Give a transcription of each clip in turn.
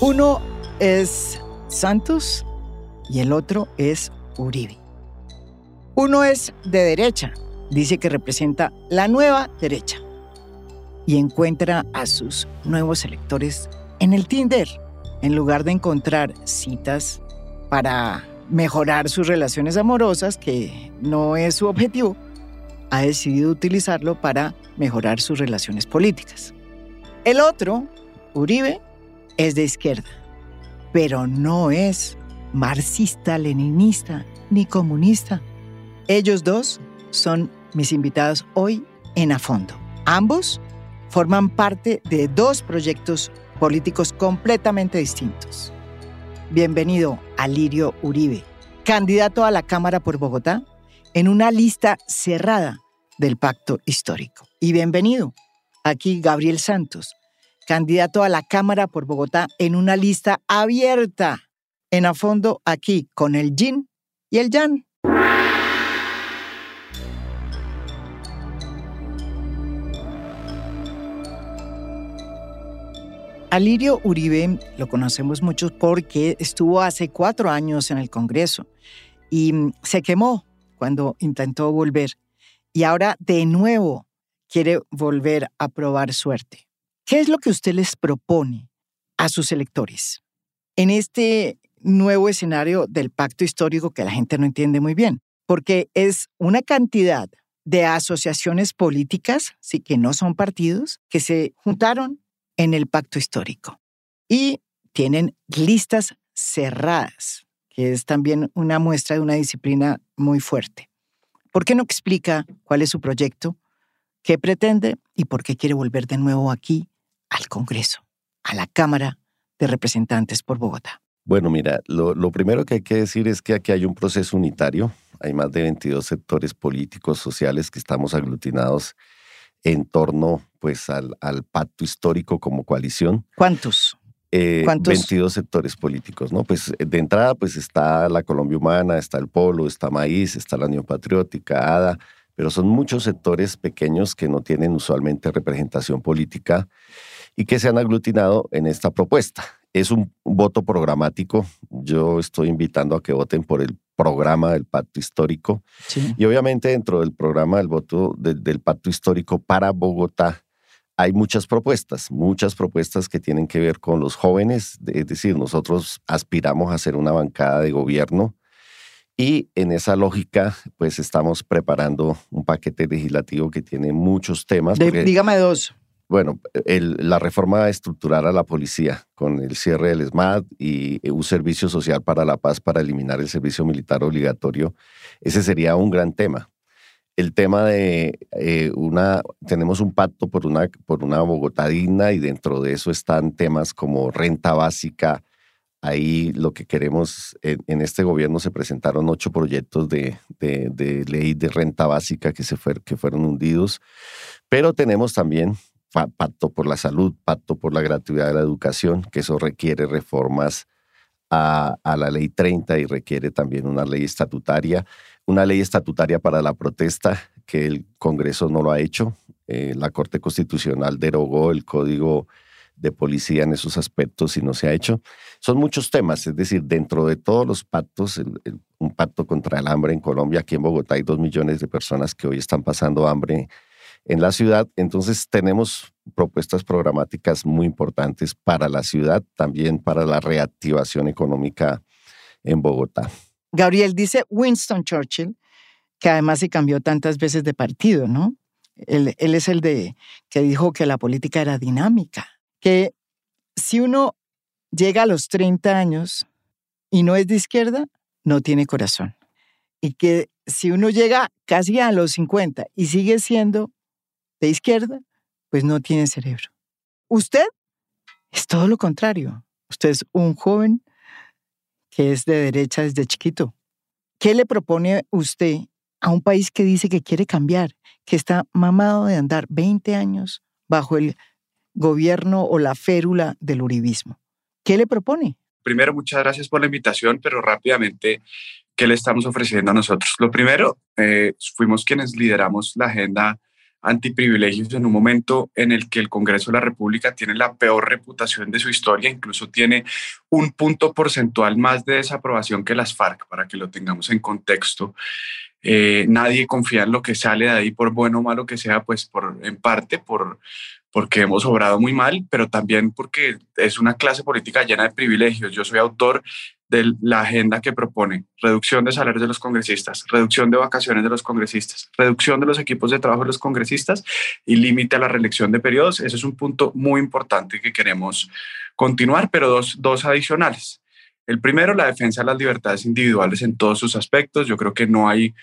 Uno es Santos y el otro es Uribe. Uno es de derecha, dice que representa la nueva derecha y encuentra a sus nuevos electores en el Tinder, en lugar de encontrar citas para mejorar sus relaciones amorosas, que no es su objetivo, ha decidido utilizarlo para mejorar sus relaciones políticas. El otro, Uribe, es de izquierda, pero no es marxista, leninista ni comunista. Ellos dos son mis invitados hoy en A Fondo. Ambos forman parte de dos proyectos políticos completamente distintos. Bienvenido a Lirio Uribe, candidato a la Cámara por Bogotá en una lista cerrada del pacto histórico. Y bienvenido aquí Gabriel Santos, candidato a la Cámara por Bogotá en una lista abierta en a fondo aquí con el yin y el yang. Alirio Uribe lo conocemos mucho porque estuvo hace cuatro años en el Congreso y mm, se quemó cuando intentó volver. Y ahora de nuevo quiere volver a probar suerte. ¿Qué es lo que usted les propone a sus electores en este nuevo escenario del pacto histórico que la gente no entiende muy bien? Porque es una cantidad de asociaciones políticas, sí, que no son partidos, que se juntaron en el pacto histórico. Y tienen listas cerradas, que es también una muestra de una disciplina muy fuerte. ¿Por qué no explica cuál es su proyecto, qué pretende y por qué quiere volver de nuevo aquí al Congreso, a la Cámara de Representantes por Bogotá? Bueno, mira, lo, primero que hay que decir es que aquí hay un proceso unitario. Hay más de 22 sectores políticos, sociales que estamos aglutinados en torno pues al, pacto histórico como coalición. ¿Cuántos? Eh, 22 sectores políticos, ¿no? Pues de entrada pues está la Colombia Humana, está el Polo, está Maíz, está la Unión Patriótica, ADA, pero son muchos sectores pequeños que no tienen usualmente representación política y que se han aglutinado en esta propuesta. Es un voto programático. Yo estoy invitando a que voten por el programa del pacto histórico. Y obviamente dentro del programa del voto del pacto histórico para Bogotá hay muchas propuestas, muchas propuestas que tienen que ver con los jóvenes. Es decir, nosotros aspiramos a ser una bancada de gobierno y en esa lógica, pues estamos preparando un paquete legislativo que tiene muchos temas. dígame dos. Bueno, la reforma estructural a la policía con el cierre del SMAT y un servicio social para la paz para eliminar el servicio militar obligatorio, ese sería un gran tema. El tema de eh, una, tenemos un pacto por una, por una Bogotá digna y dentro de eso están temas como renta básica. Ahí lo que queremos, en, este gobierno se presentaron ocho proyectos de, de, ley de renta básica que, se que fueron hundidos, pero tenemos también pacto por la salud, pacto por la gratuidad de la educación, que eso requiere reformas a, la ley 30 y requiere también una ley estatutaria, una ley estatutaria para la protesta que el Congreso no lo ha hecho. Eh, la Corte Constitucional derogó el Código de Policía en esos aspectos y no se ha hecho. Son muchos temas, es decir, dentro de todos los pactos, un pacto contra el hambre en Colombia, aquí en Bogotá hay dos millones de personas que hoy están pasando hambre en la ciudad. Entonces tenemos propuestas programáticas muy importantes para la ciudad, también para la reactivación económica en Bogotá. Gabriel dice Winston Churchill, que además se cambió tantas veces de partido, ¿no? Él, él es el de que dijo que la política era dinámica, que si uno llega a los 30 años y no es de izquierda, no tiene corazón. Y que si uno llega casi a los 50 y sigue siendo de izquierda, pues no tiene cerebro. Usted es todo lo contrario. Usted es un joven que es de derecha desde chiquito. ¿Qué le propone usted a un país que dice que quiere cambiar, que está mamado de andar 20 años bajo el gobierno o la férula del uribismo? ¿Qué le propone? Primero, muchas gracias por la invitación, pero rápidamente, ¿qué le estamos ofreciendo a nosotros? Lo primero, eh, fuimos quienes lideramos la agenda antiprivilegios en un momento en el que el Congreso de la República tiene la peor reputación de su historia, incluso tiene un punto porcentual más de desaprobación que las FARC, para que lo tengamos en contexto. Eh, nadie confía en lo que sale de ahí, por bueno o malo que sea, pues por, en parte por, porque hemos obrado muy mal, pero también porque es una clase política llena de privilegios. Yo soy autor de la agenda que propone reducción de salarios de los congresistas, reducción de vacaciones de los congresistas, reducción de los equipos de trabajo de los congresistas y límite a la reelección de periodos. Ese es un punto muy importante que queremos continuar, pero dos, dos adicionales. El primero, la defensa de las libertades individuales en todos sus aspectos. Yo creo que no hay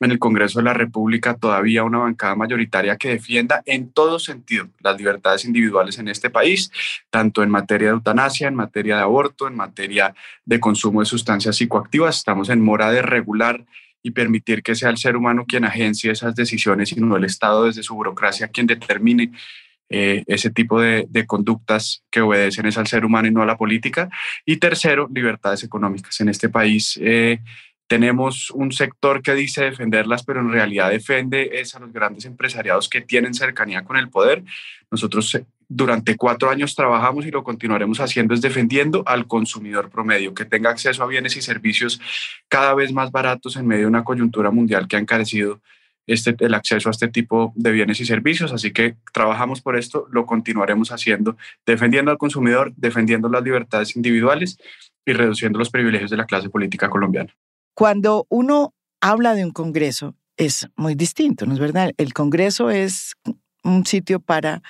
en el Congreso de la República todavía una bancada mayoritaria que defienda en todo sentido las libertades individuales en este país, tanto en materia de eutanasia, en materia de aborto, en materia de consumo de sustancias psicoactivas. Estamos en mora de regular y permitir que sea el ser humano quien agencie esas decisiones y no el Estado desde su burocracia quien determine eh, ese tipo de, conductas que obedecen es al ser humano y no a la política. Y tercero, libertades económicas. En este país eh, tenemos un sector que dice defenderlas, pero en realidad defiende es a los grandes empresariados que tienen cercanía con el poder. Nosotros eh, durante cuatro años trabajamos y lo continuaremos haciendo es defendiendo al consumidor promedio, que tenga acceso a bienes y servicios cada vez más baratos en medio de una coyuntura mundial que ha encarecido este, el acceso a este tipo de bienes y servicios. Así que trabajamos por esto, lo continuaremos haciendo, defendiendo al consumidor, defendiendo las libertades individuales y reduciendo los privilegios de la clase política colombiana. Cuando uno habla de un Congreso, es muy distinto, ¿no es verdad? El Congreso es un sitio para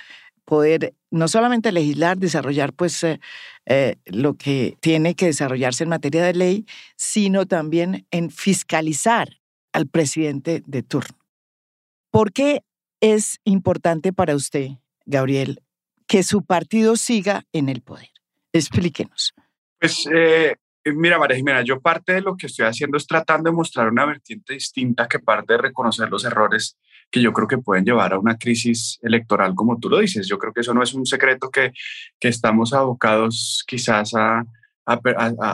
poder no solamente legislar, desarrollar pues eh, eh, lo que tiene que desarrollarse en materia de ley, sino también en fiscalizar al presidente de turno. ¿Por qué es importante para usted, Gabriel, que su partido siga en el poder? Explíquenos. Pues eh, mira, María Jimena, yo parte de lo que estoy haciendo es tratando de mostrar una vertiente distinta que parte de reconocer los errores que yo creo que pueden llevar a una crisis electoral, como tú lo dices. Yo creo que eso no es un secreto que, que estamos abocados quizás a, a,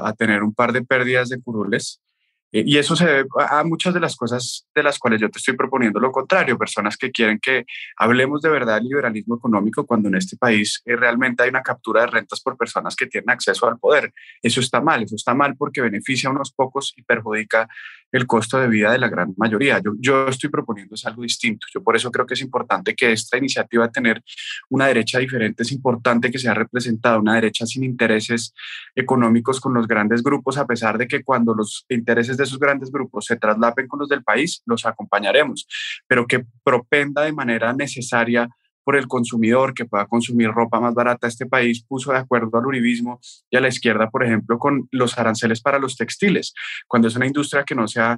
a, tener un par de pérdidas de curules eh, y eso se debe a muchas de las cosas de las cuales yo te estoy proponiendo lo contrario, personas que quieren que hablemos de verdad del liberalismo económico cuando en este país eh, realmente hay una captura de rentas por personas que tienen acceso al poder. Eso está mal, eso está mal porque beneficia a unos pocos y perjudica el costo de vida de la gran mayoría. Yo, yo estoy proponiendo es algo distinto. Yo por eso creo que es importante que esta iniciativa tener una derecha diferente, es importante que sea representada una derecha sin intereses económicos con los grandes grupos, a pesar de que cuando los intereses de esos grandes grupos se traslapen con los del país, los acompañaremos, pero que propenda de manera necesaria por el consumidor que pueda consumir ropa más barata. Este país puso de acuerdo al uribismo y a la izquierda, por ejemplo, con los aranceles para los textiles, cuando es una industria que no se ha,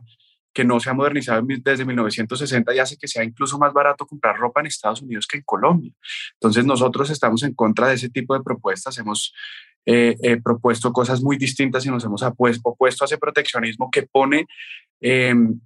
que no se ha modernizado desde 1960 y hace que sea incluso más barato comprar ropa en Estados Unidos que en Colombia. Entonces nosotros estamos en contra de ese tipo de propuestas, hemos eh, eh, propuesto cosas muy distintas y nos hemos opuesto a ese proteccionismo que pone em,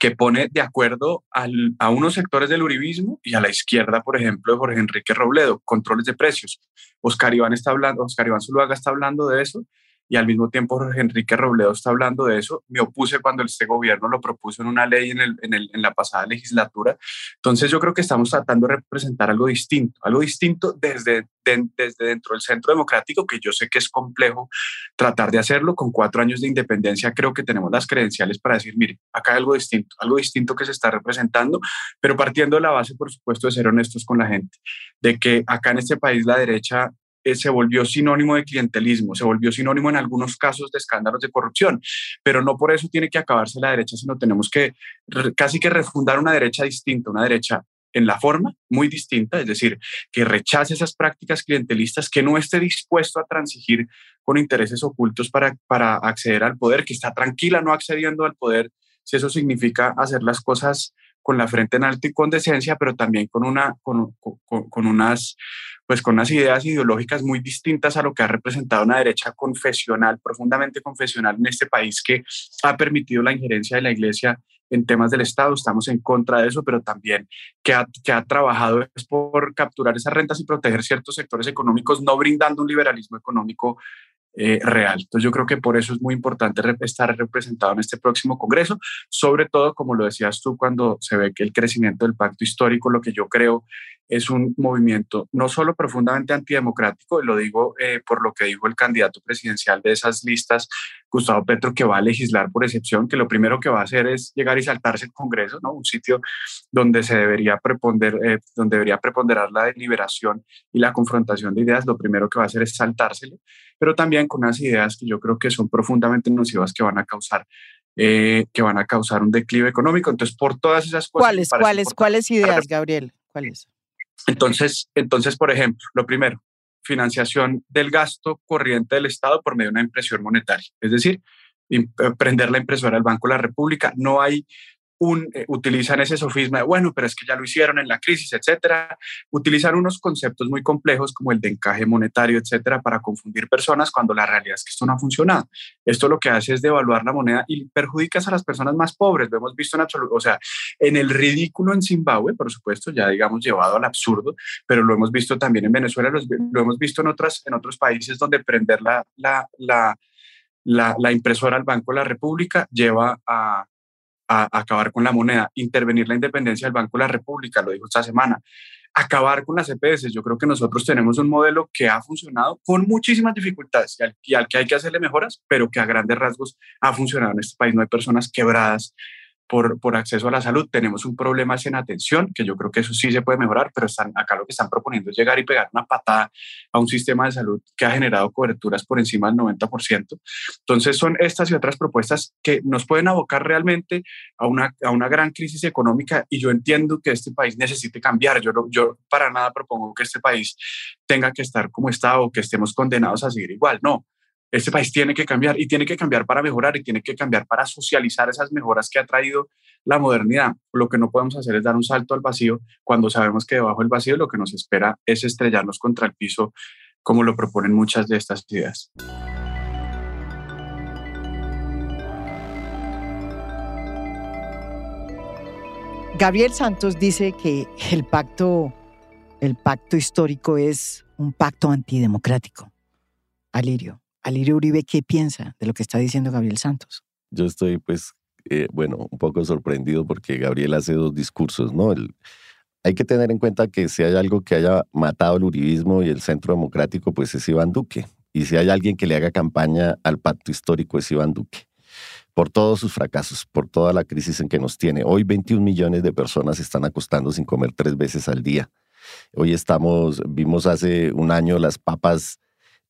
que pone de acuerdo a unos sectores del uribismo y a la izquierda, por ejemplo, de Jorge Enrique Robledo, controles de precios. Oscar Iván está hablando, Oscar Iván Zuluaga está hablando de eso y al mismo tiempo Jorge Enrique Robledo está hablando de eso. Me opuse cuando este gobierno lo propuso en una ley en, el, en, el, en, la pasada legislatura. Entonces yo creo que estamos tratando de representar algo distinto, algo distinto desde, desde dentro del centro democrático, que yo sé que es complejo tratar de hacerlo. Con cuatro años de independencia creo que tenemos las credenciales para decir, mire, acá hay algo distinto, algo distinto que se está representando, pero partiendo de la base, por supuesto, de ser honestos con la gente, de que acá en este país la derecha se volvió sinónimo de clientelismo, se volvió sinónimo en algunos casos de escándalos de corrupción, pero no por eso tiene que acabarse la derecha, sino tenemos que casi que refundar una derecha distinta, una derecha en la forma muy distinta, es decir, que rechace esas prácticas clientelistas, que no esté dispuesto a transigir con intereses ocultos para, para acceder al poder, que está tranquila no accediendo al poder, si eso significa hacer las cosas con la frente en alto y con decencia, pero también con, una, con, unas, pues con unas ideas ideológicas muy distintas a lo que ha representado una derecha confesional, profundamente confesional en este país que ha permitido la injerencia de la Iglesia en temas del Estado, estamos en contra de eso, pero también que ha, que ha trabajado es por capturar esas rentas y proteger ciertos sectores económicos, no brindando un liberalismo económico eh, real. Entonces yo creo que por eso es muy importante estar representado en este próximo Congreso, sobre todo, como lo decías tú, cuando se ve que el crecimiento del pacto histórico, lo que yo creo es un movimiento no solo profundamente antidemocrático, y lo digo eh, por lo que dijo el candidato presidencial de esas listas, Gustavo Petro, que va a legislar por excepción, que lo primero que va a hacer es llegar y saltarse el Congreso, ¿no? un sitio donde se debería, preponder, eh, donde debería preponderar la deliberación y la confrontación de ideas, lo primero que va a hacer es saltárselo, pero también con unas ideas que yo creo que son profundamente nocivas que van a causar eh, que van a causar un declive económico. Entonces, por todas esas cosas... ¿Cuáles, cuáles, cuáles ideas, Gabriel? ¿Cuáles? Entonces, entonces, por ejemplo, lo primero, financiación del gasto corriente del Estado por medio de una impresión monetaria, es decir, prender la impresora del Banco de la República. No hay eh, utilizan ese sofisma de, bueno, pero es que ya lo hicieron en la crisis, etcétera. Utilizan unos conceptos muy complejos como el de encaje monetario, etcétera, para confundir personas cuando la realidad es que esto no ha funcionado. Esto lo que hace es devaluar la moneda y perjudicas a las personas más pobres. Lo hemos visto en absoluto, o sea, en el ridículo en Zimbabue, por supuesto, ya digamos llevado al absurdo, pero lo hemos visto también en Venezuela, lo, hemos visto en, otras, en otros países donde prender la, la, la, la impresora al Banco de la República lleva a a, acabar con la moneda, intervenir la independencia del Banco de la República, lo dijo esta semana, acabar con las EPS. Yo creo que nosotros tenemos un modelo que ha funcionado con muchísimas dificultades y al, que hay que hacerle mejoras, pero que a grandes rasgos ha funcionado en este país. No hay personas quebradas, por, por, acceso a la salud. Tenemos un problema en atención, que yo creo que eso sí se puede mejorar, pero están, acá lo que están proponiendo es llegar y pegar una patada a un sistema de salud que ha generado coberturas por encima del 90%. Entonces son estas y otras propuestas que nos pueden abocar realmente a una, a una gran crisis económica y yo entiendo que este país necesite cambiar. Yo, yo para nada propongo que este país tenga que estar como está o que estemos condenados a seguir igual. No, este país tiene que cambiar y tiene que cambiar para mejorar y tiene que cambiar para socializar esas mejoras que ha traído la modernidad. Lo que no podemos hacer es dar un salto al vacío cuando sabemos que debajo del vacío lo que nos espera es estrellarnos contra el piso, como lo proponen muchas de estas ideas. Gabriel Santos dice que el pacto, el pacto histórico es un pacto antidemocrático. Alirio. Alirio Uribe, ¿qué piensa de lo que está diciendo Gabriel Santos? Yo estoy, pues, eh, bueno, un poco sorprendido porque Gabriel hace dos discursos, ¿no? hay que tener en cuenta que si hay algo que haya matado el uribismo y el centro democrático, pues es Iván Duque. Y si hay alguien que le haga campaña al pacto histórico, es Iván Duque. Por todos sus fracasos, por toda la crisis en que nos tiene. Hoy 21 millones de personas están acostando sin comer tres veces al día. Hoy estamos, vimos hace un año las papas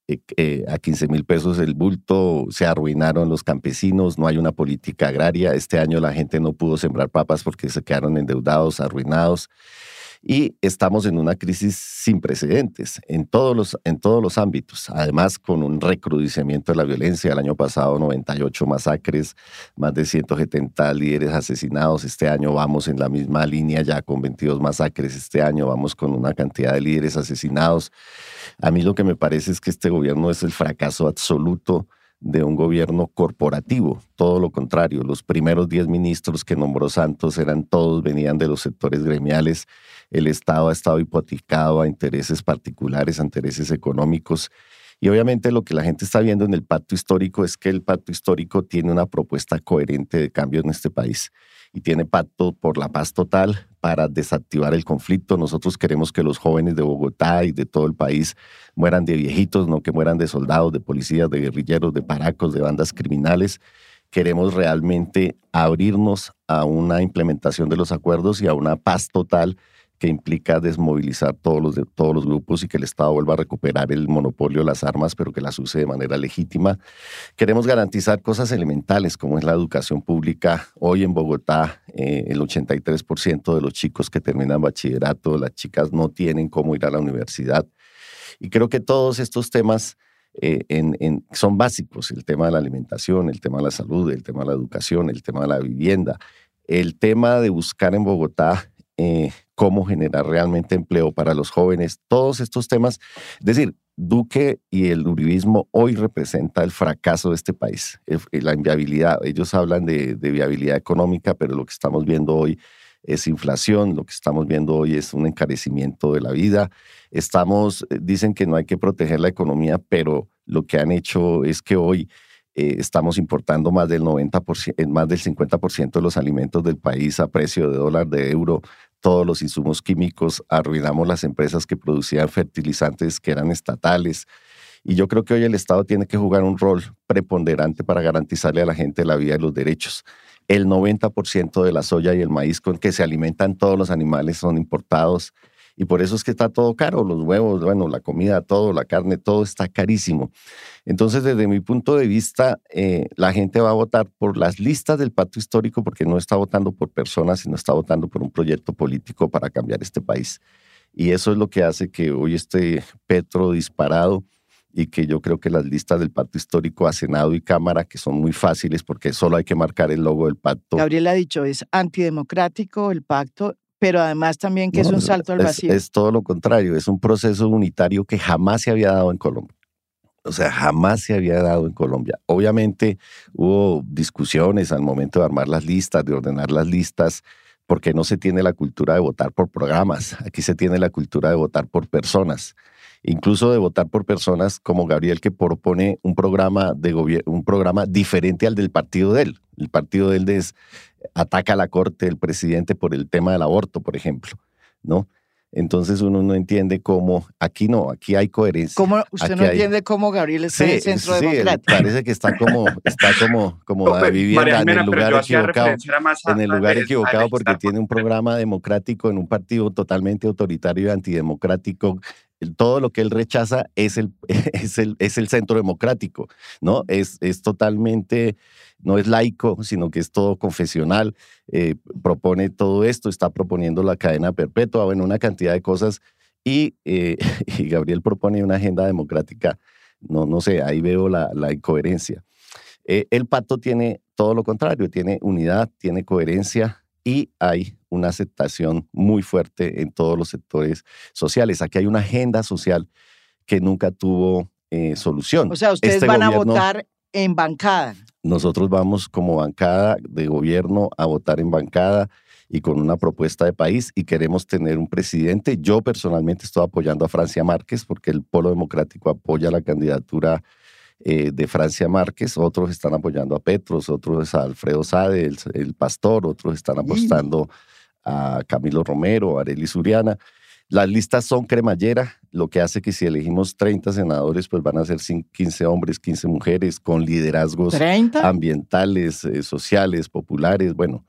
eh, eh, a 15 mil pesos el bulto, se arruinaron los campesinos, no hay una política agraria. Este año la gente no pudo sembrar papas porque se quedaron endeudados, arruinados y estamos en una crisis sin precedentes en todos los, en todos los ámbitos, además con un recrudecimiento de la violencia. El año pasado 98 masacres, más de 170 líderes asesinados. Este año vamos en la misma línea ya con 22 masacres. Este año vamos con una cantidad de líderes asesinados. A mí lo que me parece es que este gobierno es el fracaso absoluto de un gobierno corporativo. Todo lo contrario, los primeros 10 ministros que nombró Santos eran todos, venían de los sectores gremiales. El Estado ha estado hipotecado a intereses particulares, a intereses económicos. Y obviamente lo que la gente está viendo en el pacto histórico es que el pacto histórico tiene una propuesta coherente de cambio en este país y tiene pacto por la paz total para desactivar el conflicto. Nosotros queremos que los jóvenes de Bogotá y de todo el país mueran de viejitos, no que mueran de soldados, de policías, de guerrilleros, de paracos, de bandas criminales. Queremos realmente abrirnos a una implementación de los acuerdos y a una paz total que implica desmovilizar todos los, todos los grupos y que el Estado vuelva a recuperar el monopolio de las armas, pero que las use de manera legítima. Queremos garantizar cosas elementales como es la educación pública. Hoy en Bogotá, eh, el 83% de los chicos que terminan bachillerato, las chicas no tienen cómo ir a la universidad. Y creo que todos estos temas eh, son básicos, el tema de la alimentación, el tema de la salud, el tema de la educación, el tema de la vivienda, el tema de buscar en Bogotá eh, cómo generar realmente empleo para los jóvenes, todos estos temas. Es decir, Duque y el uribismo hoy representa el fracaso de este país, la inviabilidad. Ellos hablan de, viabilidad económica, pero lo que estamos viendo hoy es inflación, lo que estamos viendo hoy es un encarecimiento de la vida. Estamos, eh, dicen que no hay que proteger la economía, pero lo que han hecho es que hoy eh, estamos importando más del 90%, más del 50% de los alimentos del país a precio de dólar, de euro, todos los insumos químicos, arruinamos las empresas que producían fertilizantes que eran estatales. Y yo creo que hoy el Estado tiene que jugar un rol preponderante para garantizarle a la gente la vida y los derechos. El 90% de la soya y el maíz con que se alimentan todos los animales son importados y por eso es que está todo caro, los huevos, bueno, la comida, todo, la carne, todo está carísimo. Entonces, desde mi punto de vista, eh, la gente va a votar por las listas del pacto histórico porque no está votando por personas, sino está votando por un proyecto político para cambiar este país. Y eso es lo que hace que hoy esté Petro disparado y que yo creo que las listas del pacto histórico a Senado y Cámara, que son muy fáciles porque solo hay que marcar el logo del pacto. Gabriel ha dicho, es antidemocrático el pacto pero además también que es un salto al vacío. Es, todo lo contrario, es un proceso unitario que jamás se había dado en Colombia. O sea, jamás se había dado en Colombia. Obviamente hubo discusiones al momento de armar las listas, de ordenar las listas, porque no se tiene la cultura de votar por programas. Aquí se tiene la cultura de votar por personas incluso de votar por personas como Gabriel que propone un programa de un programa diferente al del partido de él. El partido de él ataca a la corte del presidente por el tema del aborto, por ejemplo, ¿no? Entonces uno no entiende cómo, aquí no, aquí hay coherencia. ¿Cómo, ¿Usted no entiende cómo Gabriel está en el centro sí, democrático? parece que está como, está como, como viviendo en el lugar equivocado, en el lugar equivocado porque tiene un programa democrático en un partido totalmente autoritario y antidemocrático todo lo que él rechaza es el, es el, es el centro democrático, ¿no? Es, es totalmente, no es laico, sino que es todo confesional, eh, propone todo esto, está proponiendo la cadena perpetua, bueno, una cantidad de cosas, y, eh, y Gabriel propone una agenda democrática, no, no sé, ahí veo la, la incoherencia. Eh, el pacto tiene todo lo contrario, tiene unidad, tiene coherencia, y hay una aceptación muy fuerte en todos los sectores sociales. Aquí hay una agenda social que nunca tuvo eh, solución. O sea, ustedes este van a votar en bancada. Nosotros vamos como bancada de gobierno a votar en bancada y con una propuesta de país y queremos tener un presidente. Yo personalmente estoy apoyando a Francia Márquez porque el Polo Democrático apoya la candidatura eh, de Francia Márquez, otros están apoyando a Petros, otros a Alfredo Sade, el, pastor, otros están apostando a Camilo Romero, a Arely Suriana. Las listas son cremallera, lo que hace que si elegimos 30 senadores, pues van a ser 15 hombres, 15 mujeres con liderazgos ambientales, eh, sociales, populares. Bueno,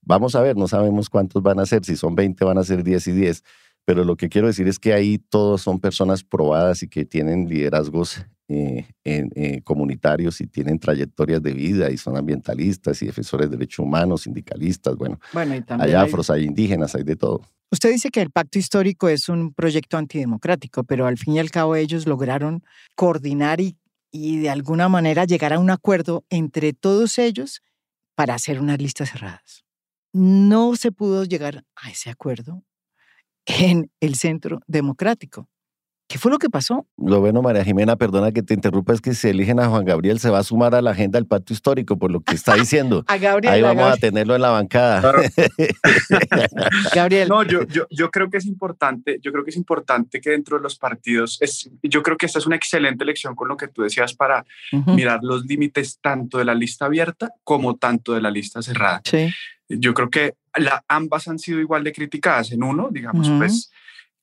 vamos a ver, no sabemos cuántos van a ser, si son 20 van a ser 10 y 10, pero lo que quiero decir es que ahí todos son personas probadas y que tienen liderazgos eh, eh, comunitarios y tienen trayectorias de vida y son ambientalistas y defensores de derechos humanos, sindicalistas, bueno, bueno hay afros, hay indígenas, hay de todo. Usted dice que el pacto histórico es un proyecto antidemocrático, pero al fin y al cabo ellos lograron coordinar y, y de alguna manera llegar a un acuerdo entre todos ellos para hacer unas listas cerradas. No se pudo llegar a ese acuerdo en el centro democrático. ¿Qué fue lo que pasó? Lo bueno, María Jimena, perdona que te interrumpa, es que si eligen a Juan Gabriel se va a sumar a la agenda del pacto histórico, por lo que está diciendo. a Gabriel. Ahí vamos a, tenerlo en la bancada. Gabriel. No, yo, yo, yo, creo que es importante, yo creo que es importante que dentro de los partidos, es, yo creo que esta es una excelente lección con lo que tú decías para mirar los límites tanto de la lista abierta como tanto de la lista cerrada. Sí. Yo creo que la, ambas han sido igual de criticadas. En uno, digamos, pues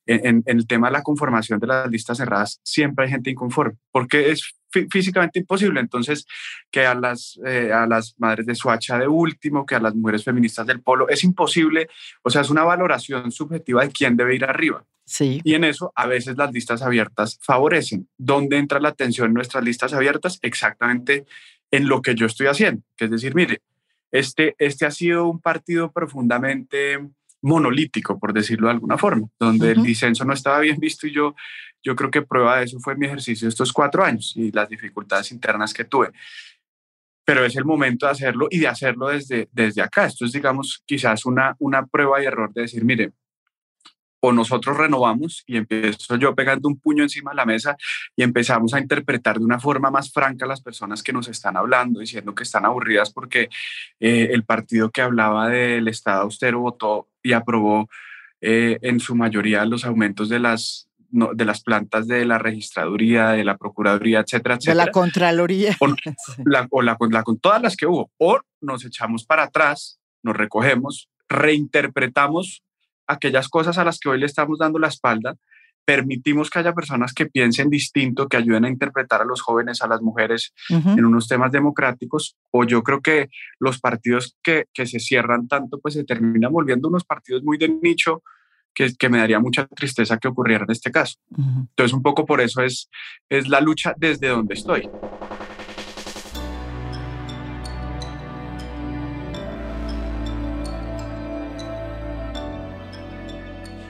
en, el tema de la conformación de las listas cerradas, siempre hay gente inconforme, porque es físicamente imposible. Entonces, que a las, eh, a las madres de Suacha de último, que a las mujeres feministas del polo, es imposible. O sea, es una valoración subjetiva de quién debe ir arriba. Sí. Y en eso, a veces las listas abiertas favorecen. ¿Dónde entra la atención en nuestras listas abiertas? Exactamente en lo que yo estoy haciendo. Que es decir, mire, este, este ha sido un partido profundamente monolítico, por decirlo de alguna forma, donde el disenso no estaba bien visto y yo, yo creo que prueba de eso fue mi ejercicio estos cuatro años y las dificultades internas que tuve. Pero es el momento de hacerlo y de hacerlo desde, desde acá. Esto es, digamos, quizás una, una prueba y error de decir, mire, o nosotros renovamos y empiezo yo pegando un puño encima de la mesa y empezamos a interpretar de una forma más franca a las personas que nos están hablando, diciendo que están aburridas porque eh, el partido que hablaba del Estado austero votó y aprobó eh, en su mayoría los aumentos de las de las plantas de la registraduría, de la procuraduría, etcétera, etcétera. De la contraloría. O, la, con todas las que hubo. O nos echamos para atrás, nos recogemos, reinterpretamos aquellas cosas a las que hoy le estamos dando la espalda, permitimos que haya personas que piensen distinto, que ayuden a interpretar a los jóvenes, a las mujeres en unos temas democráticos, o yo creo que los partidos que, que, se cierran tanto, pues se terminan volviendo unos partidos muy de nicho, que, que me daría mucha tristeza que ocurriera en este caso. Entonces, un poco por eso es, es la lucha desde donde estoy.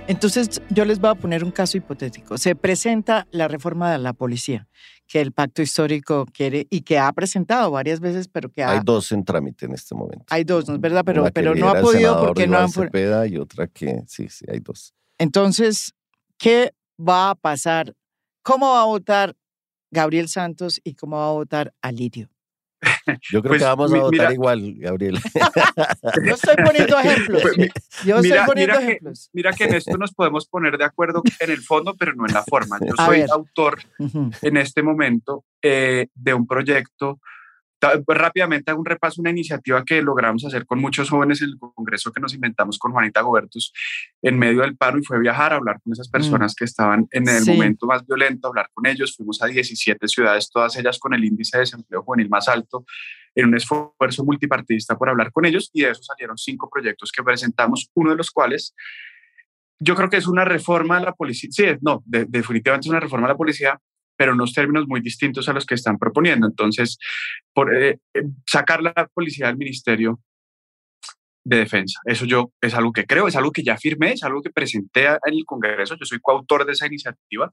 Entonces, yo les voy a poner un caso hipotético. Se presenta la reforma de la policía, que el pacto histórico quiere y que ha presentado varias veces, pero que ha... Hay dos en trámite en este momento. Hay dos, ¿no es verdad? Pero, pero no ha podido porque no han... Cepeda y otra que, sí, sí, hay dos. Entonces, ¿qué va a pasar? ¿Cómo va a votar Gabriel Santos y cómo va a votar Alirio? Yo creo que pues, vamos a votar igual, Gabriel. Yo estoy poniendo ejemplos. Yo mira, estoy poniendo mira ejemplos. Que, mira que en esto nos podemos poner de acuerdo en el fondo, pero no en la forma. Yo soy autor en este momento eh, de un proyecto Rápidamente hago un repaso, una iniciativa que logramos hacer con muchos jóvenes en el Congreso que nos inventamos con Juanita Gobertus en medio del paro y fue viajar a hablar con esas mm. personas que estaban en el momento más violento, hablar con ellos. Fuimos a 17 ciudades, todas ellas con el índice de desempleo juvenil más alto, en un esfuerzo multipartidista por hablar con ellos y de eso salieron cinco proyectos que presentamos, uno de los cuales yo creo que es una reforma a la policía, sí, no, definitivamente es una reforma a la policía pero unos términos muy distintos a los que están proponiendo. Entonces, por, eh, eh, sacar la policía del Ministerio de Defensa. Eso yo es algo que creo, es algo que ya firmé, es algo que presenté en el Congreso. Yo soy coautor de esa iniciativa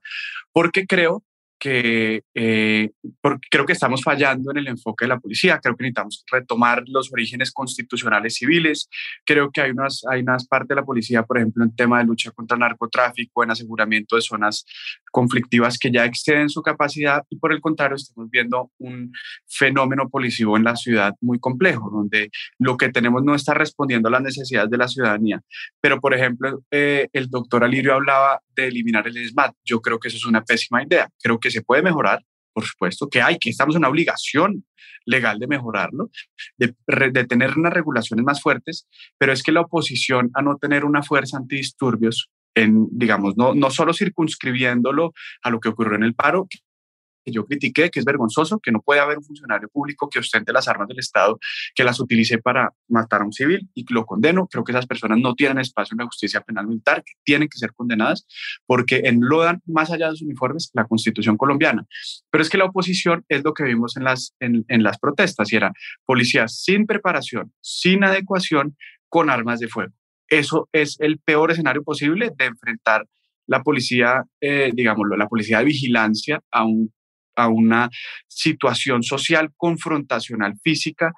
porque creo que eh, porque creo que estamos fallando en el enfoque de la policía, creo que necesitamos retomar los orígenes constitucionales civiles, creo que hay unas, hay unas partes de la policía, por ejemplo, en tema de lucha contra el narcotráfico, en aseguramiento de zonas conflictivas que ya exceden su capacidad y por el contrario estamos viendo un fenómeno policivo en la ciudad muy complejo, donde lo que tenemos no está respondiendo a las necesidades de la ciudadanía. Pero, por ejemplo, eh, el doctor Alirio hablaba de eliminar el SMAT. Yo creo que eso es una pésima idea. Creo que se puede mejorar, por supuesto, que hay, que estamos en una obligación legal de mejorarlo, de, de, tener unas regulaciones más fuertes, pero es que la oposición a no tener una fuerza antidisturbios, en, digamos, no, no solo circunscribiéndolo a lo que ocurrió en el paro, que yo critiqué, que es vergonzoso, que no puede haber un funcionario público que ostente las armas del Estado, que las utilice para matar a un civil y lo condeno. Creo que esas personas no tienen espacio en la justicia penal militar, que tienen que ser condenadas porque enlodan más allá de sus uniformes la constitución colombiana. Pero es que la oposición es lo que vimos en las, en, en las protestas y era policías sin preparación, sin adecuación, con armas de fuego. Eso es el peor escenario posible de enfrentar la policía, eh, digámoslo, la policía de vigilancia a un a una situación social confrontacional física,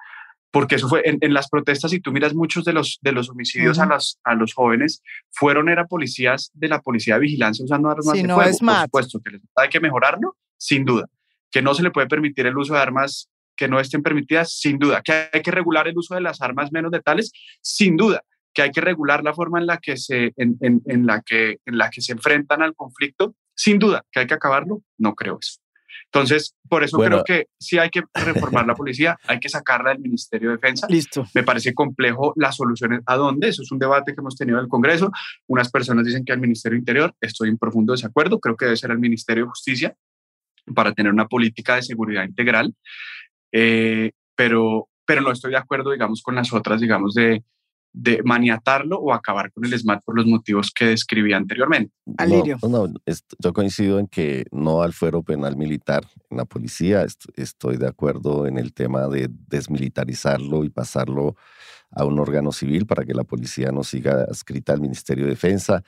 porque eso fue en, las protestas, si tú miras muchos de los, de los homicidios a, los, a los jóvenes, fueron, era policías de la policía de vigilancia usando armas de fuego. Es Por supuesto, que hay que mejorarlo, sin duda. Que no se le puede permitir el uso de armas que no estén permitidas, sin duda. Que hay que regular el uso de las armas menos letales, sin duda. Que hay que regular la forma en la que se, en, en, en la que, en la que se enfrentan al conflicto, sin duda. Que hay que acabarlo, no creo eso. Entonces, por eso creo que sí hay que reformar la policía, hay que sacarla del Ministerio de Defensa. Listo. Me parece complejo las soluciones. ¿A dónde? Eso es un debate que hemos tenido en el Congreso. Unas personas dicen que al Ministerio Interior, estoy en profundo desacuerdo, creo que debe ser el Ministerio de Justicia para tener una política de seguridad integral, eh, pero, pero no estoy de acuerdo, digamos, con las otras, digamos, de, de maniatarlo o acabar con el SMAT por los motivos que describí anteriormente. Alirio. No, no, yo coincido en que no al fuero penal militar en la policía. Estoy de acuerdo en el tema de desmilitarizarlo y pasarlo a un órgano civil para que la policía no siga adscrita al Ministerio de Defensa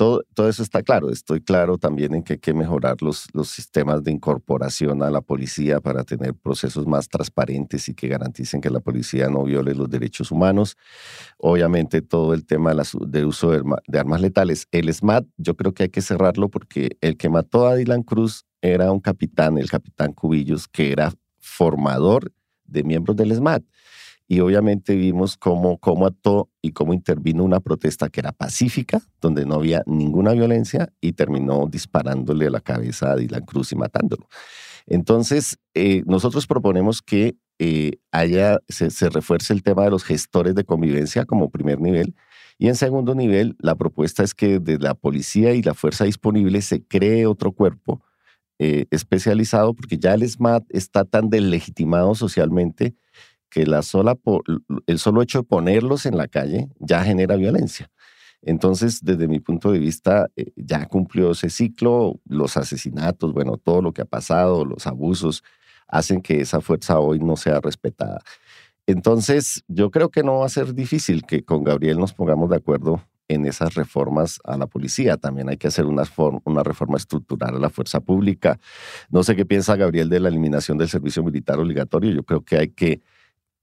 todo, eso está claro. Estoy claro también en que hay que mejorar los, los sistemas de incorporación a la policía para tener procesos más transparentes y que garanticen que la policía no viole los derechos humanos. Obviamente todo el tema del uso de, armas letales. El SMAT, yo creo que hay que cerrarlo porque el que mató a Dylan Cruz era un capitán, el capitán Cubillos, que era formador de miembros del SMAT y obviamente vimos cómo, cómo actuó y cómo intervino una protesta que era pacífica, donde no había ninguna violencia y terminó disparándole a la cabeza a Dylan Cruz y matándolo. Entonces, eh, nosotros proponemos que eh, se refuerce el tema de los gestores de convivencia como primer nivel. Y en segundo nivel, la propuesta es que de la policía y la fuerza disponible se cree otro cuerpo eh, especializado, porque ya el SMAT está tan deslegitimado socialmente que la sola el solo hecho de ponerlos en la calle ya genera violencia. Entonces, desde mi punto de vista, eh, ya cumplió ese ciclo, los asesinatos, bueno, todo lo que ha pasado, los abusos, hacen que esa fuerza hoy no sea respetada. Entonces, yo creo que no va a ser difícil que con Gabriel nos pongamos de acuerdo en esas reformas a la policía. También hay que hacer una, una reforma estructural a la fuerza pública. No sé qué piensa Gabriel de la eliminación del servicio militar obligatorio. Yo creo que hay que,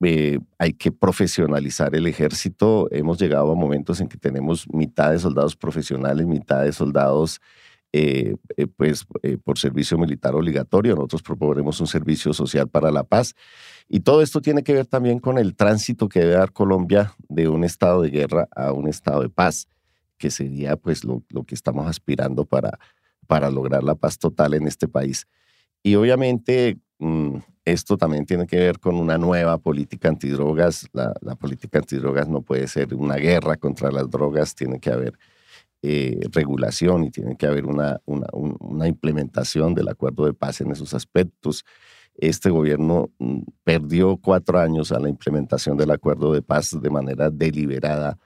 eh, hay que profesionalizar el ejército. Hemos llegado a momentos en que tenemos mitad de soldados profesionales, mitad de soldados eh, eh, pues, por servicio militar obligatorio. Nosotros proponemos un servicio social para la paz. Y todo esto tiene que ver también con el tránsito que debe dar Colombia de un estado de guerra a un estado de paz, que sería pues lo, que estamos aspirando para, para lograr la paz total en este país. Y obviamente esto también tiene que ver con una nueva política antidrogas. La, la, política antidrogas no puede ser una guerra contra las drogas, tiene que haber eh, regulación y tiene que haber una, una, una implementación del acuerdo de paz en esos aspectos. Este gobierno mm, perdió cuatro años a la implementación del acuerdo de paz de manera deliberada.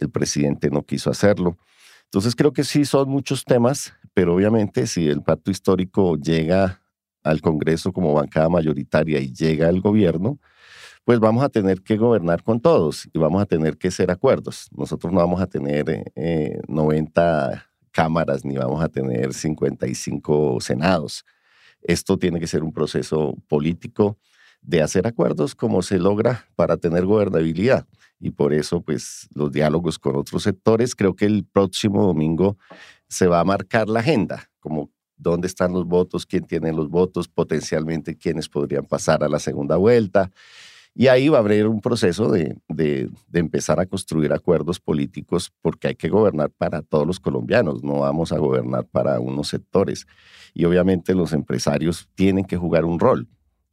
El presidente no quiso hacerlo. Entonces creo que sí son muchos temas, pero obviamente si el pacto histórico llega al Congreso como bancada mayoritaria y llega al gobierno, pues vamos a tener que gobernar con todos y vamos a tener que hacer acuerdos. Nosotros no vamos a tener 90 eh, cámaras ni vamos a tener 55 senados. Esto tiene que ser un proceso político de hacer acuerdos como se logra para tener gobernabilidad. Y por eso, pues, los diálogos con otros sectores, creo que el próximo domingo se va a marcar la agenda, como dónde están los votos, quién tiene los votos, potencialmente quiénes podrían pasar a la segunda vuelta. Y ahí va a haber un proceso de, de, empezar a construir acuerdos políticos porque hay que gobernar para todos los colombianos, no vamos a gobernar para unos sectores. Y obviamente los empresarios tienen que jugar un rol,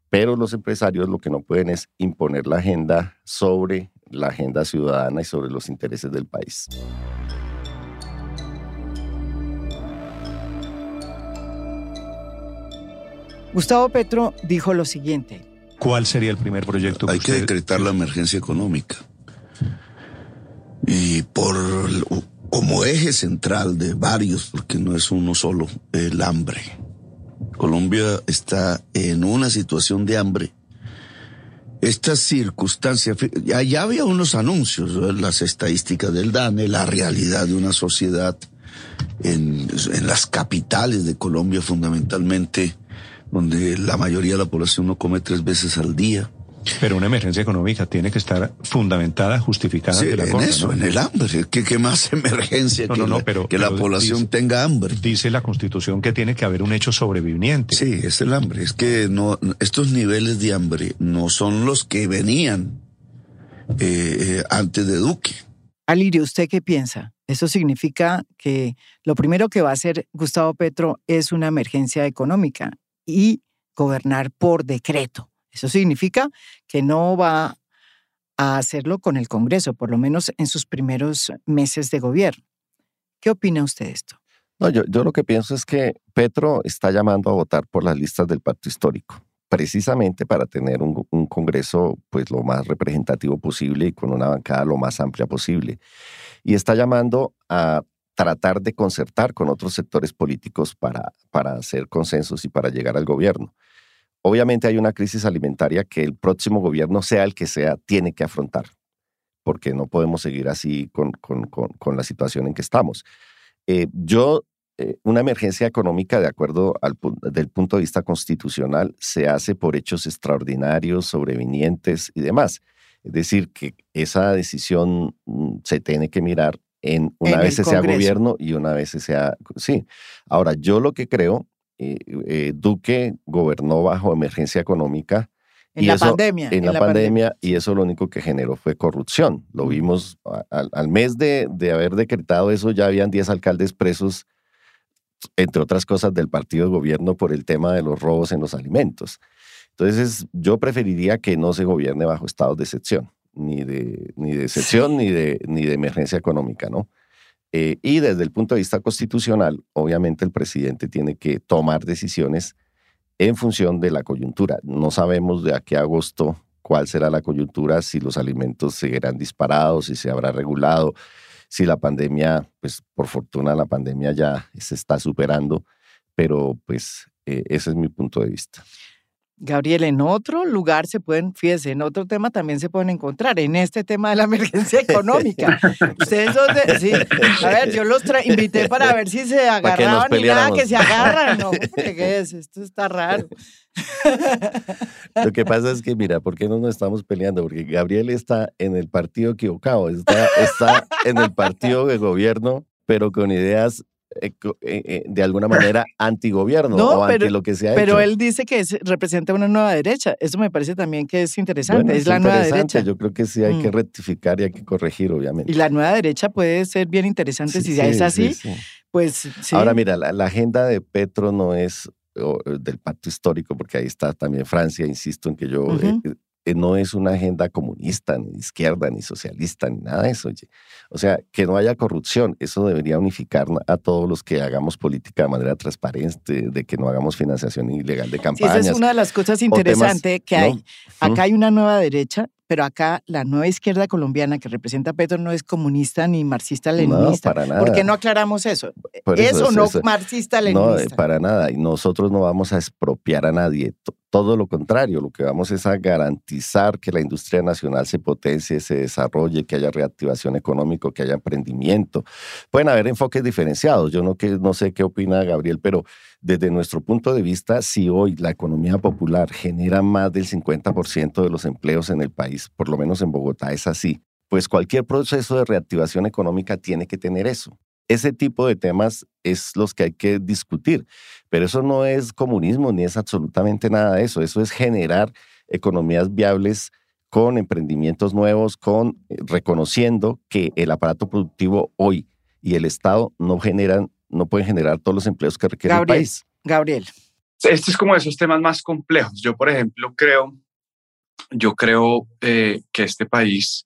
pero los empresarios lo que no pueden es imponer la agenda sobre la agenda ciudadana y sobre los intereses del país. Gustavo Petro dijo lo siguiente. ¿Cuál sería el primer proyecto? Hay que decretar la emergencia económica. Y por como eje central de varios, porque no es uno solo, el hambre. Colombia está en una situación de hambre. Estas circunstancias, ya, ya había unos anuncios, las estadísticas del DANE, la realidad de una sociedad en, en las capitales de Colombia fundamentalmente donde la mayoría de la población no come tres veces al día. Pero una emergencia económica tiene que estar fundamentada, justificada. Sí, en eso, en el hambre. ¿Qué, más emergencia que, la, pero, que la población tenga hambre? Dice la Constitución que tiene que haber un hecho sobreviviente. Sí, es el hambre. Es que no, estos niveles de hambre no son los que venían eh, eh, antes de Duque. Alirio, ¿usted qué piensa? Eso significa que lo primero que va a hacer Gustavo Petro es una emergencia económica y gobernar por decreto. Eso significa que no va a hacerlo con el Congreso, por lo menos en sus primeros meses de gobierno. ¿Qué opina usted de esto? No, yo, yo lo que pienso es que Petro está llamando a votar por las listas del pacto histórico, precisamente para tener un, un Congreso pues lo más representativo posible y con una bancada lo más amplia posible. Y está llamando a tratar de concertar con otros sectores políticos para, para hacer consensos y para llegar al gobierno. Obviamente hay una crisis alimentaria que el próximo gobierno, sea el que sea, tiene que afrontar, porque no podemos seguir así con, con, con, la situación en que estamos. Eh, yo, eh, una emergencia económica, de acuerdo al del punto de vista constitucional, se hace por hechos extraordinarios, sobrevinientes y demás. Es decir, que esa decisión mm, se tiene que mirar en una vez sea gobierno y una vez sea... Sí. Ahora, yo lo que creo, eh, eh, Duque gobernó bajo emergencia económica En la pandemia. En, la, pandemia, y eso lo único que generó fue corrupción. Lo vimos al, mes de, de, haber decretado eso, ya habían 10 alcaldes presos, entre otras cosas, del partido de gobierno por el tema de los robos en los alimentos. Entonces, yo preferiría que no se gobierne bajo estados de excepción, ni de, ni de excepción ni, de, ni de emergencia económica, ¿no? Eh, y desde el punto de vista constitucional, obviamente el presidente tiene que tomar decisiones en función de la coyuntura. No sabemos de aquí a agosto cuál será la coyuntura, si los alimentos seguirán disparados, si se habrá regulado, si la pandemia, pues por fortuna la pandemia ya se está superando, pero pues eh, ese es mi punto de vista. Gabriel, en otro lugar se pueden, fíjese, en otro tema también se pueden encontrar, en este tema de la emergencia económica. Ustedes son de, sí, a ver, yo los invité para ver si se agarraban y nada que se agarran, ¿no? ¿Qué es? Esto está raro. Lo que pasa es que, mira, ¿por qué no nos estamos peleando? Porque Gabriel está en el partido equivocado, está, está en el partido de gobierno, pero con ideas de alguna manera antigobierno o anti lo que sea. Pero él dice que representa una nueva derecha. Eso me parece también que es interesante. es, la nueva derecha. Yo creo que sí hay que mm. rectificar y hay que corregir, obviamente. Y la nueva derecha puede ser bien interesante si ya es así. pues Ahora, mira, la, agenda de Petro no es del pacto histórico, porque ahí está también Francia, insisto en que yo no es una agenda comunista, ni izquierda, ni socialista, ni nada de eso. O sea, que no haya corrupción, eso debería unificar a todos los que hagamos política de manera transparente, de que no hagamos financiación ilegal de campañas. Sí, esa es una de las cosas interesantes que hay. Acá hay una nueva derecha pero acá la nueva izquierda colombiana que representa a Petro no es comunista ni marxista-leninista. No, para nada. ¿Por qué no aclaramos eso? eso, no marxista-leninista? No, para nada. Y nosotros no vamos a expropiar a nadie. Todo lo contrario, lo que vamos es a garantizar que la industria nacional se potencie, se desarrolle, que haya reactivación económica, que haya emprendimiento. Pueden haber enfoques diferenciados. Yo no, que, no sé qué opina Gabriel, pero desde nuestro punto de vista, si hoy la economía popular genera más del 50% de los empleos en el país, por lo menos en Bogotá es así, pues cualquier proceso de reactivación económica tiene que tener eso. Ese tipo de temas es los que hay que discutir, pero eso no es comunismo ni es absolutamente nada de eso, eso es generar economías viables con emprendimientos nuevos, con eh, reconociendo que el aparato productivo hoy y el Estado no generan no pueden generar todos los empleos que requiere el país. Gabriel. Este es como de esos temas más complejos. Yo, por ejemplo, creo, yo creo eh, que este país,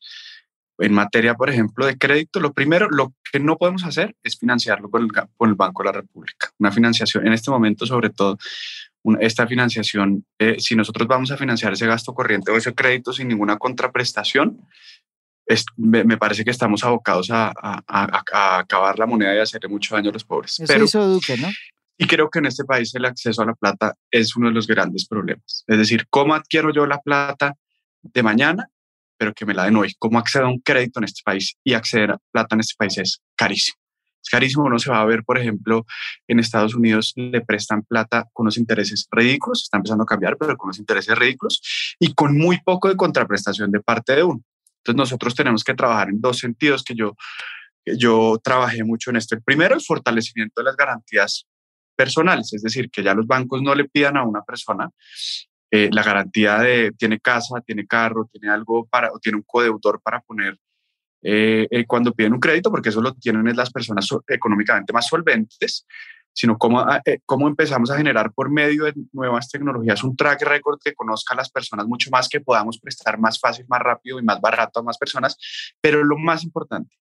en materia, por ejemplo, de crédito, lo primero, lo que no podemos hacer es financiarlo con el, con el Banco de la República. Una financiación, en este momento, sobre todo, esta financiación, eh, si nosotros vamos a financiar ese gasto corriente o ese crédito sin ninguna contraprestación, me, parece que estamos abocados a, acabar la moneda y hacerle mucho daño a los pobres. Eso hizo Duque, ¿no? Y creo que en este país el acceso a la plata es uno de los grandes problemas. Es decir, ¿cómo adquiero yo la plata de mañana, pero que me la den hoy? ¿Cómo accedo a un crédito en este país? Y acceder a plata en este país es carísimo. Es carísimo. Uno se va a ver, por ejemplo, en Estados Unidos le prestan plata con unos intereses ridículos, está empezando a cambiar, pero con unos intereses ridículos y con muy poco de contraprestación de parte de uno. Entonces nosotros tenemos que trabajar en dos sentidos que yo, yo trabajé mucho en esto. El primero, el fortalecimiento de las garantías personales, es decir, que ya los bancos no le pidan a una persona eh, la garantía de tiene casa, tiene carro, tiene algo para, o tiene un codeudor para poner eh, eh, cuando piden un crédito, porque eso lo tienen las personas económicamente más solventes, sino cómo, ah, eh, cómo empezamos a generar por medio de nuevas tecnologías un track record que conozca a las personas mucho más, que podamos prestar más fácil, más rápido y más barato a más personas. Pero lo más importante,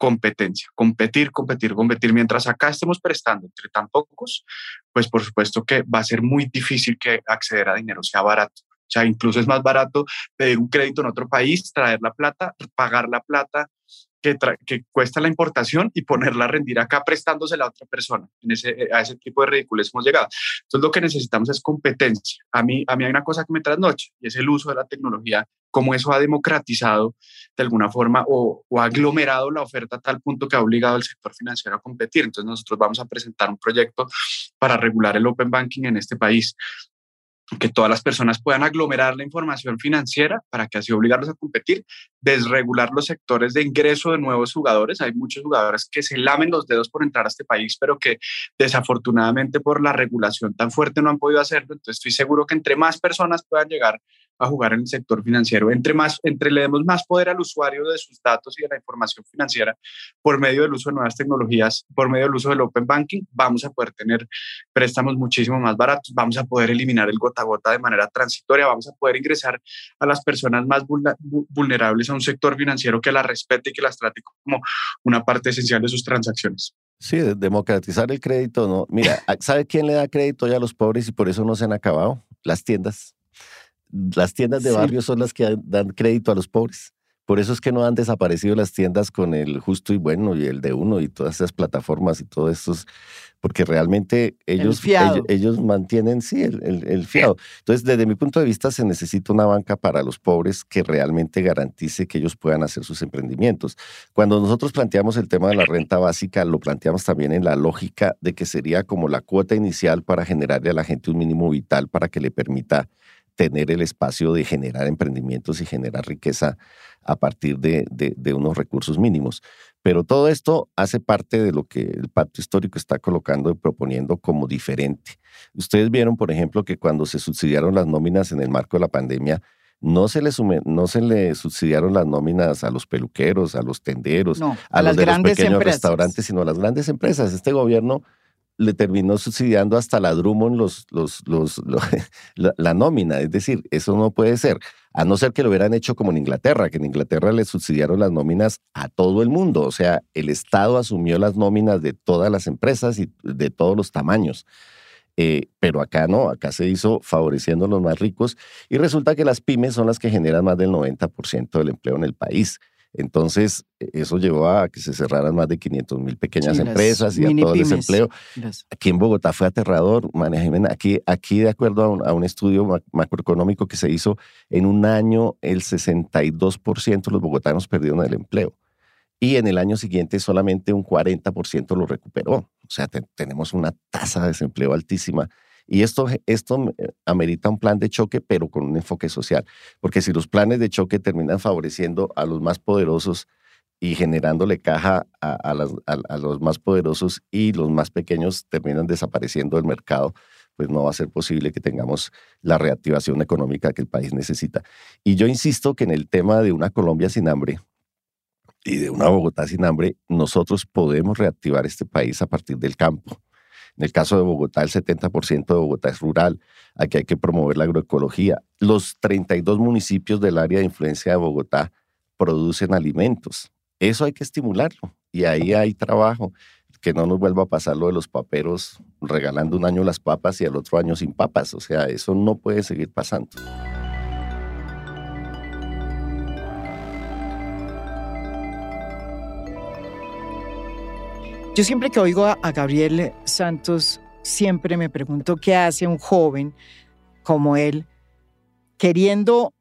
competencia, competir, competir, competir. Mientras acá estemos prestando entre tan pocos, pues por supuesto que va a ser muy difícil que acceder a dinero sea barato. O sea, incluso es más barato pedir un crédito en otro país, traer la plata, pagar la plata que, que, cuesta la importación y ponerla a rendir acá prestándosela a otra persona. En ese, eh, a ese tipo de ridículos hemos llegado. Entonces lo que necesitamos es competencia. A mí, a mí hay una cosa que me trasnoche y es el uso de la tecnología, cómo eso ha democratizado de alguna forma o, o ha aglomerado la oferta a tal punto que ha obligado al sector financiero a competir. Entonces nosotros vamos a presentar un proyecto para regular el open banking en este país que todas las personas puedan aglomerar la información financiera para que así obligarlos a competir, desregular los sectores de ingreso de nuevos jugadores. Hay muchos jugadores que se lamen los dedos por entrar a este país, pero que desafortunadamente por la regulación tan fuerte no han podido hacerlo. Entonces estoy seguro que entre más personas puedan llegar a jugar en el sector financiero, entre más, entre le demos más poder al usuario de sus datos y de la información financiera por medio del uso de nuevas tecnologías, por medio del uso del open banking, vamos a poder tener préstamos muchísimo más baratos, vamos a poder eliminar el gota a gota de manera transitoria, vamos a poder ingresar a las personas más vulnerables a un sector financiero que las respete y que las trate como una parte esencial de sus transacciones. Sí, democratizar el crédito, ¿no? Mira, ¿sabe quién le da crédito ya a los pobres y por eso no se han acabado? Las tiendas. Las tiendas de barrio son las que dan crédito a los pobres. Por eso es que no han desaparecido las tiendas con el justo y bueno y el de uno y todas esas plataformas y todo esto, porque realmente ellos, ellos, mantienen, sí, el, el, fiado. Entonces, desde mi punto de vista, se necesita una banca para los pobres que realmente garantice que ellos puedan hacer sus emprendimientos. Cuando nosotros planteamos el tema de la renta básica, lo planteamos también en la lógica de que sería como la cuota inicial para generarle a la gente un mínimo vital para que le permita tener el espacio de generar emprendimientos y generar riqueza a partir de, unos recursos mínimos. Pero todo esto hace parte de lo que el pacto histórico está colocando y proponiendo como diferente. Ustedes vieron, por ejemplo, que cuando se subsidiaron las nóminas en el marco de la pandemia, no se le, no se le subsidiaron las nóminas a los peluqueros, a los tenderos, a, los de los pequeños restaurantes, sino a las grandes empresas. Este gobierno le terminó subsidiando hasta la Drummond los, los, los, la, nómina. Es decir, eso no puede ser, a no ser que lo hubieran hecho como en Inglaterra, que en Inglaterra le subsidiaron las nóminas a todo el mundo. O sea, el Estado asumió las nóminas de todas las empresas y de todos los tamaños. Eh, pero acá no, acá se hizo favoreciendo a los más ricos y resulta que las pymes son las que generan más del 90% del empleo en el país. Entonces, e, eso llevó a que se cerraran más de 500 mil pequeñas empresas y a todo el desempleo. Aquí en Bogotá fue aterrador, María Jimena. Aquí, aquí de acuerdo a un, estudio macroeconómico que se hizo, en un año el 62% de los bogotanos perdieron el empleo. Y en el año siguiente solamente un 40% lo recuperó. O sea, tenemos una tasa de desempleo altísima y esto, esto eh, amerita un plan de choque, pero con un enfoque social. Porque si los planes de choque terminan favoreciendo a los más poderosos y generándole caja a, los más poderosos y los más pequeños terminan desapareciendo del mercado, pues no va a ser posible que tengamos la reactivación económica que el país necesita. Y yo insisto que en el tema de una Colombia sin hambre y de una Bogotá sin hambre, nosotros podemos reactivar este país a partir del campo en el caso de Bogotá, el 70% de Bogotá es rural. Aquí hay que promover la agroecología. Los 32 municipios del área de influencia de Bogotá producen alimentos. Eso hay que estimularlo. Y ahí hay trabajo. Que no nos vuelva a pasar lo de los paperos regalando un año las papas y al otro año sin papas. O sea, eso no puede seguir pasando. Yo siempre que oigo a, Gabriel Santos, siempre me pregunto qué hace un joven como él queriendo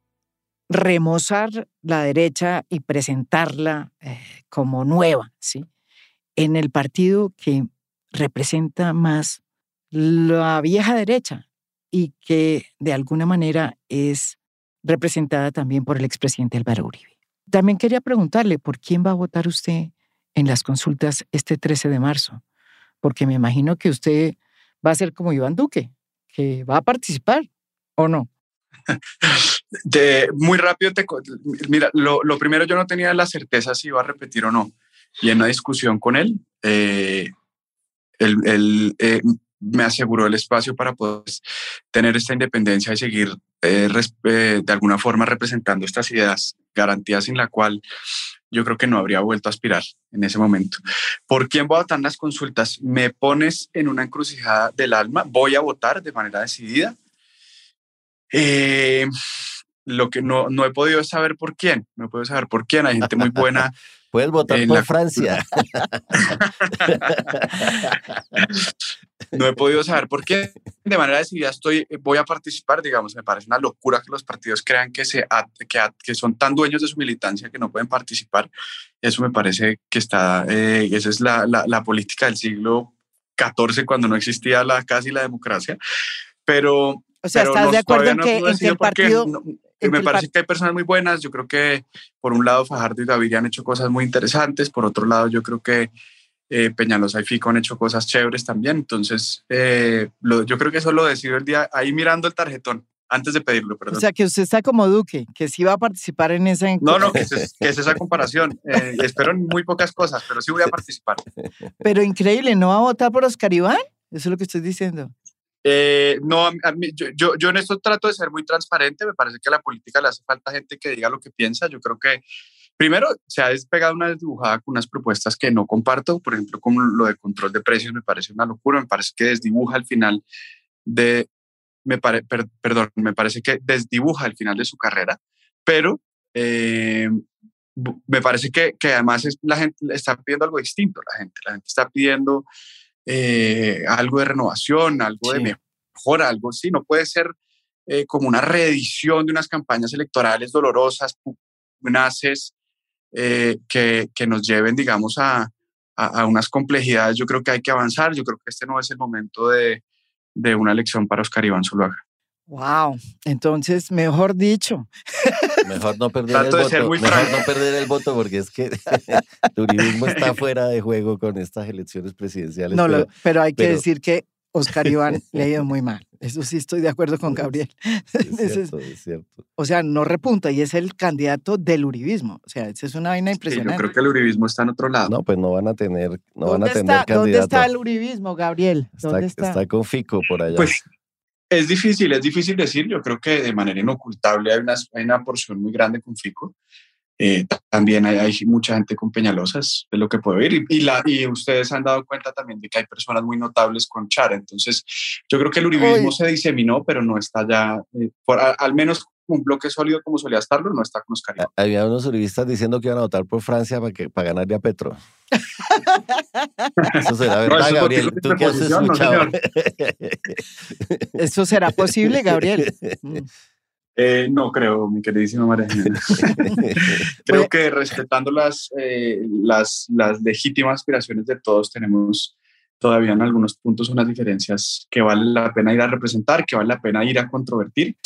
remozar la derecha y presentarla eh, como nueva, ¿sí? En el partido que representa más la vieja derecha y que de alguna manera es representada también por el expresidente Álvaro Uribe. También quería preguntarle, ¿por quién va a votar usted en las consultas este 13 de marzo, porque me imagino que usted va a ser como Iván Duque, que va a participar, ¿o no? De, muy rápido, te, mira, lo, primero yo no tenía la certeza si iba a repetir o no. Y en una discusión con él, eh, él, eh, me aseguró el espacio para poder tener esta independencia y seguir eh, de alguna forma representando estas ideas, garantías sin la cual yo creo que no habría vuelto a aspirar en ese momento. ¿Por quién voy a votar en las consultas? Me pones en una encrucijada del alma, voy a votar de manera decidida. Eh, lo que no, no he podido saber por quién, no he podido saber por quién, hay gente muy buena. Puedes votar por Francia. no he podido saber por qué. De manera decidida estoy, voy a participar, digamos, me parece una locura que los partidos crean que, se, que, que son tan dueños de su militancia que no pueden participar. Eso me parece que está, eh, esa es la, la, política del siglo XIV cuando no existía la, casi la democracia. Pero... O sea, ¿estás de acuerdo en que, el partido... me parece que hay personas muy buenas. Yo creo que por un lado Fajardo y Gaviria han hecho cosas muy interesantes. Por otro lado, yo creo que eh, Peñalosa y Fico han hecho cosas chéveres también. Entonces, eh, yo creo que eso lo decido el día ahí mirando el tarjetón antes de pedirlo, perdón. O sea, que usted está como Duque, que sí va a participar en esa... No, no, que es, esa comparación. Eh, espero en muy pocas cosas, pero sí voy a participar. Pero increíble, ¿no va a votar por Oscar Iván? Eso es lo que estoy diciendo. Eh, no, yo, yo, en esto trato de ser muy transparente. Me parece que a la política le hace falta gente que diga lo que piensa. Yo creo que, primero, se ha despegado una desdibujada con unas propuestas que no comparto. Por ejemplo, como lo de control de precios me parece una locura. Me parece que desdibuja al final de, me perdón, me parece que desdibuja el final de su carrera, pero eh, me parece que, que, además es, la gente está pidiendo algo distinto, la gente, la gente está pidiendo eh, algo de renovación, algo de mejora, algo así, no puede ser eh, como una reedición de unas campañas electorales dolorosas, pugnaces, que, que, nos lleven, digamos, a, a, a unas complejidades. Yo creo que hay que avanzar, yo creo que este no es el momento de, de una elección para Oscar Iván Zuluaga. Wow, entonces, mejor dicho. Mejor no perder el voto. Mejor no perder el voto porque es que el turismo está fuera de juego con estas elecciones presidenciales. No, pero, hay que decir que Oscar Iván le ha ido muy mal. Eso sí estoy de acuerdo con Gabriel. Es cierto, es, cierto. O sea, no repunta y es el candidato del uribismo. O sea, esa es una vaina impresionante. yo creo que el uribismo está en otro lado. No, pues no van a tener, no van a tener candidato. ¿Dónde está el uribismo, Gabriel? ¿Dónde está, está? con Fico por allá. Pues es difícil, es difícil decir. Yo creo que de manera inocultable hay una, hay una porción muy grande con Fico. Eh, también hay, hay, mucha gente con Peñalosas, es lo que puedo ver. Y, la, y ustedes han dado cuenta también de que hay personas muy notables con Char. Entonces, yo creo que el uribismo se diseminó, pero no está ya, eh, por, al menos un bloque sólido como solía estarlo, no está con Oscar. Había unos uribistas diciendo que iban a votar por Francia para, que, para ganarle a Petro. Eso será verdad, Gabriel. ¿Tú qué has escuchado? No, ¿Eso será posible, Gabriel? Eh, no creo, mi queridísima María creo que respetando las, eh, las, las legítimas aspiraciones de todos, tenemos todavía en algunos puntos unas diferencias que vale la pena ir a representar, que vale la pena ir a controvertir,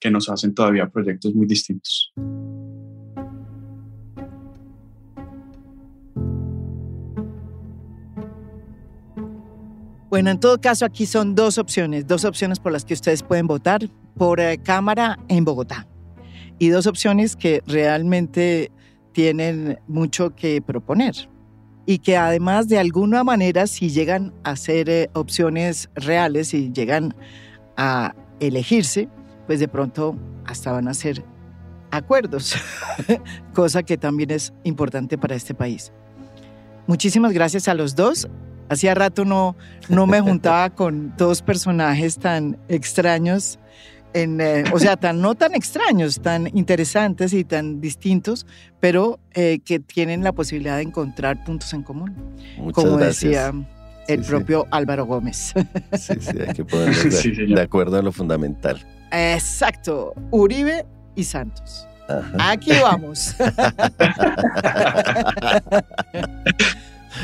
que nos hacen todavía proyectos muy distintos. Bueno, en todo caso, aquí son dos opciones, dos opciones por las que ustedes pueden votar por eh, Cámara en Bogotá. Y dos opciones que realmente tienen mucho que proponer y que además de alguna manera si llegan a ser eh, opciones reales y llegan a elegirse, pues de pronto hasta van a ser acuerdos, cosa que también es importante para este país. Muchísimas gracias a los dos. Hacía rato no, no me juntaba con dos personajes tan extraños, en, eh, o sea, tan, no tan extraños, tan interesantes y tan distintos, pero eh, que tienen la posibilidad de encontrar puntos en común. como decía el propio Álvaro Gómez. Sí, sí, hay que ponernos de, acuerdo en lo fundamental. Exacto, Uribe y Santos. Aquí vamos.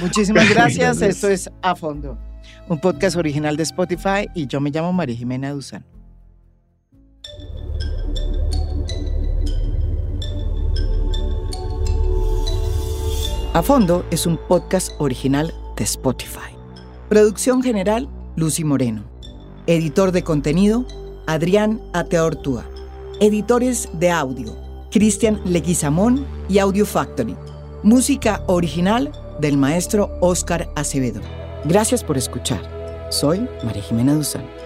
Muchísimas gracias. Esto es A Fondo, un podcast original de Spotify y yo me llamo María Jimena Duzán. A Fondo es un podcast original de Spotify. Producción general, Lucy Moreno. Editor de contenido, Adrián Ateortúa. Editores de audio, Cristian Leguizamón y Audio Factory. Música original del maestro Oscar Acevedo. Gracias por escuchar. Soy María Jimena Duzán.